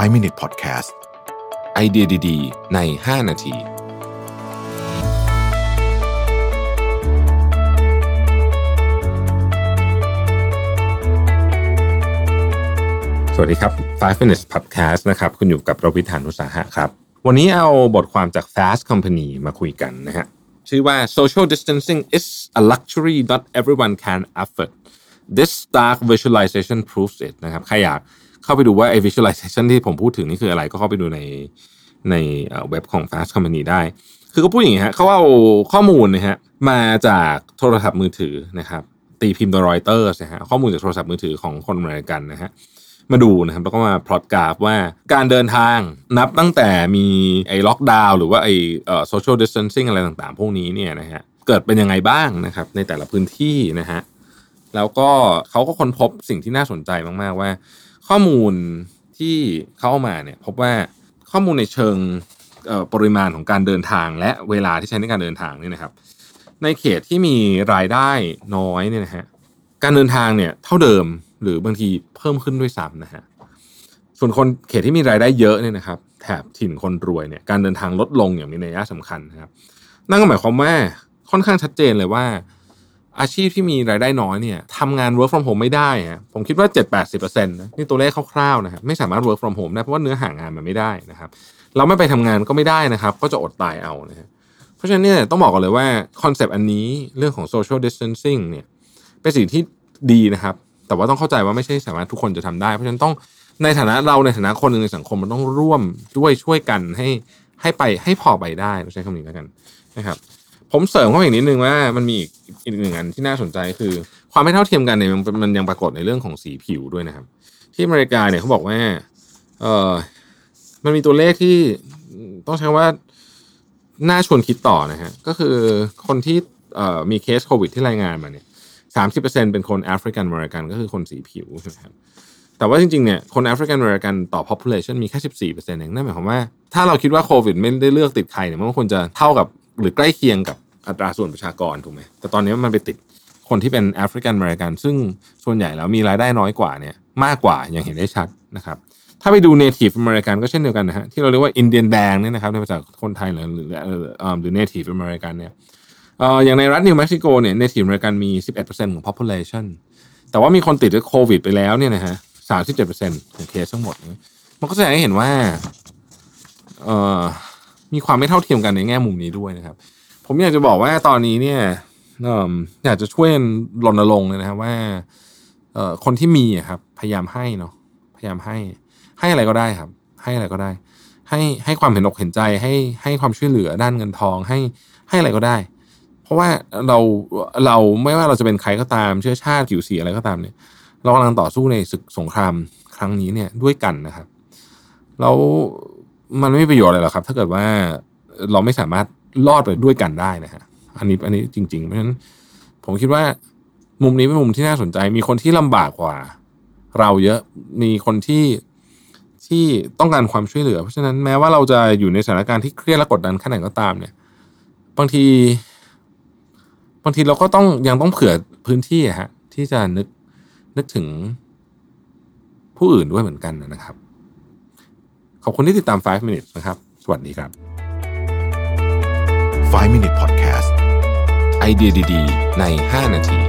5 Minute Podcast ไอเดียดีๆ ใน 5 นาที สวัสดีครับ 5 Minute podcast นะครับ คุณอยู่กับเราวิทานุสาหะครับ วันนี้เอาบทความจาก Fast Company มาคุยกันนะฮะ ชื่อว่า social distancing is a luxury not everyone can afford this stark visualization proves it นะครับใครอยาก เข้าไปดูว่าไอ้ visualization ที่ผมพูดถึงนี่คืออะไรก็เข้าไปดูในในเว็บของ Fast Company ได้ คือเขาพูดอย่างนี้ฮะเขาเอาข้อมูลนะฮะมาจากโทรศัพท์มือถือนะครับตีพิมพ์โดยรอยเตอร์นะฮะข้อมูลจากโทรศัพท์มือถือของคนอเมริกันนะฮะมาดูนะครับแล้วก็มาพลอตกราฟว่าการเดินทางนับตั้งแต่มีไอ้ล็อกดาวน์หรือว่าไอ้เอ่อ social distancing อะไรต่างๆ พวกนี้เนี่ยนะฮะเกิดเป็นยังไงบ้างนะครับในแต่ละพื้นที่นะฮะแล้วก็เขาก็ค้นพบสิ่งที่น่าสนใจมากๆว่า ข้อมูลที่เขาเอามาเนี่ยพบว่าข้อมูลในเชิงปริมาณของการเดินทาง และเวลาที่ใช้ในการเดินทางนี่นะครับ ในเขตที่มีรายได้น้อยเนี่ยนะฮะการเดินทางเนี่ยเท่าเดิมหรือบางทีเพิ่มขึ้นด้วยซ้ำนะฮะส่วนคนเขตที่มีรายได้เยอะเนี่ยนะครับ แถบถิ่นคนรวยเนี่ยการเดินทางลดลงอย่างมีนัยสำคัญนะครับ นั่นก็หมายความว่าค่อนข้างชัดเจนเลยว่า อาชีพที่มีรายได้น้อยเนี่ยทำงาน work from home ไม่ได้ฮะผมคิดว่า 7-80%นะนี่ตัวเลขคร่าวๆนะครับไม่สามารถ work from home ได้เพราะว่าเนื้อหางานมันไม่ได้นะครับ เราไม่ไปทำงานก็ไม่ได้นะครับ ก็จะอดตายเอานะฮะเพราะฉะนั้นเนี่ยต้องบอกก่อนเลยว่าคอนเซปต์อันนี้เรื่องของ social distancing เนี่ยเป็นสิ่งที่ดีนะครับ แต่ว่าต้องเข้าใจว่าไม่ใช่สามารถทุกคนจะทำได้ เพราะฉะนั้นต้องในฐานะเราในฐานะคนหนึ่งในสังคมมันต้องร่วมด้วยช่วยกันให้ให้ไปให้พอไปได้ใช้คำนี้แล้วกันนะครับ ผมเสริมเข้าไปอีกนิดนึงว่ามันมีอีกอีกหนึ่งอันที่น่าสนใจคือ ความไม่เท่าเทียมกันเนี่ยมันมันยังปรากฏในเรื่องของสีผิวด้วยนะครับ ที่อเมริกาเนี่ยเขาบอกว่าเออมันมีตัวเลขที่ต้องใช้ว่าน่าชวนคิดต่อนะฮะก็คือคนที่เอ่อมีเคสโควิดที่รายงานมาเนี่ยสามสิบเปอร์เซ็นเป็นคนแอฟริกันอเมริกันก็คือคนสีผิวใช่ไหมครับแต่ว่าจริงๆเนี่ยคนแอฟริกันอเมริกันต่อ population มีแค่สิบสี่เปอร์เซ็นต์เองนั่นหมายความว่าถ้าเราคิดว่าโควิดไม่ได้เลือกติดใครเนี่ยมันควรจะเท่ากับหรือใกล้เคียงกับ อัตราส่วนประชากรถูกไหมแต่ตอนนี้มันไปติดคนที่เป็นแอฟริกันอเมริกันซึ่งส่วนใหญ่แล้วมีรายได้น้อยกว่าเนี่ยมากกว่าอย่างเห็นได้ชัดนะครับถ้าไปดู native American ก็เช่นเดียวกันนะฮะที่เราเรียกว่า Indian แดงเนี่ยนะครับในภาษาคนไทยหรือหรือเอ่อเอ่อหรือ native American เนี่ยอย่างในรัฐนิวเม็กซิโกเนี่ย native American มี 11%ของ population แต่ว่ามีคนติดด้วยโควิดไปแล้วเนี่ยนะฮะ37%ของเคสทั้งหมด มันก็แสดงให้เห็นว่ามีความไม่เท่าเทียมกันในแง่มุมนี้ด้วยนะครับ ผมอยากจะบอกว่าตอนนี้เนี่ยอยากจะช่วยรณรงค์เลยนะครับว่าคนที่มีครับ พยายามให้เนาะพยายามให้ ให้อะไรก็ได้ครับ ให้อะไรก็ได้ ให้ให้ความเห็นอกเห็นใจให้ให้ความช่วยเหลือด้านเงินทองให้ให้อะไรก็ได้ เพราะว่าเราเราไม่ว่าเราจะเป็นใครก็ตามเชื้อชาติผิวสีอะไรก็ตามเนี่ย เรากำลังต่อสู้ในศึกสงครามครั้งนี้เนี่ยด้วยกันนะครับแล้วมันไม่มีประโยชน์อะไรหรอกครับ ถ้าเกิดว่าเราไม่สามารถ รอดไปด้วยกันได้นะฮะอันนี้อันนี้จริง ๆ เพราะฉะนั้นผมคิดว่ามุมนี้เป็นมุมที่น่าสนใจ มีคนที่ลำบากกว่า เราเยอะมีคนที่ที่ต้องการความช่วยเหลือ เพราะฉะนั้นแม้ว่าเราจะอยู่ในสถานการณ์ที่เครียดและกดดันแค่ไหนก็ตามเนี่ย บางทีบางทีเราก็ต้องยังต้องเผื่อพื้นที่ฮะ ที่จะนึกนึกถึงผู้อื่นด้วยเหมือนกันนะครับ ขอบคุณที่ติดตาม 5 minutes นะครับ สวัสดีครับ 5 Minute Podcast ไอเดียดี ๆ ใน 5 นาที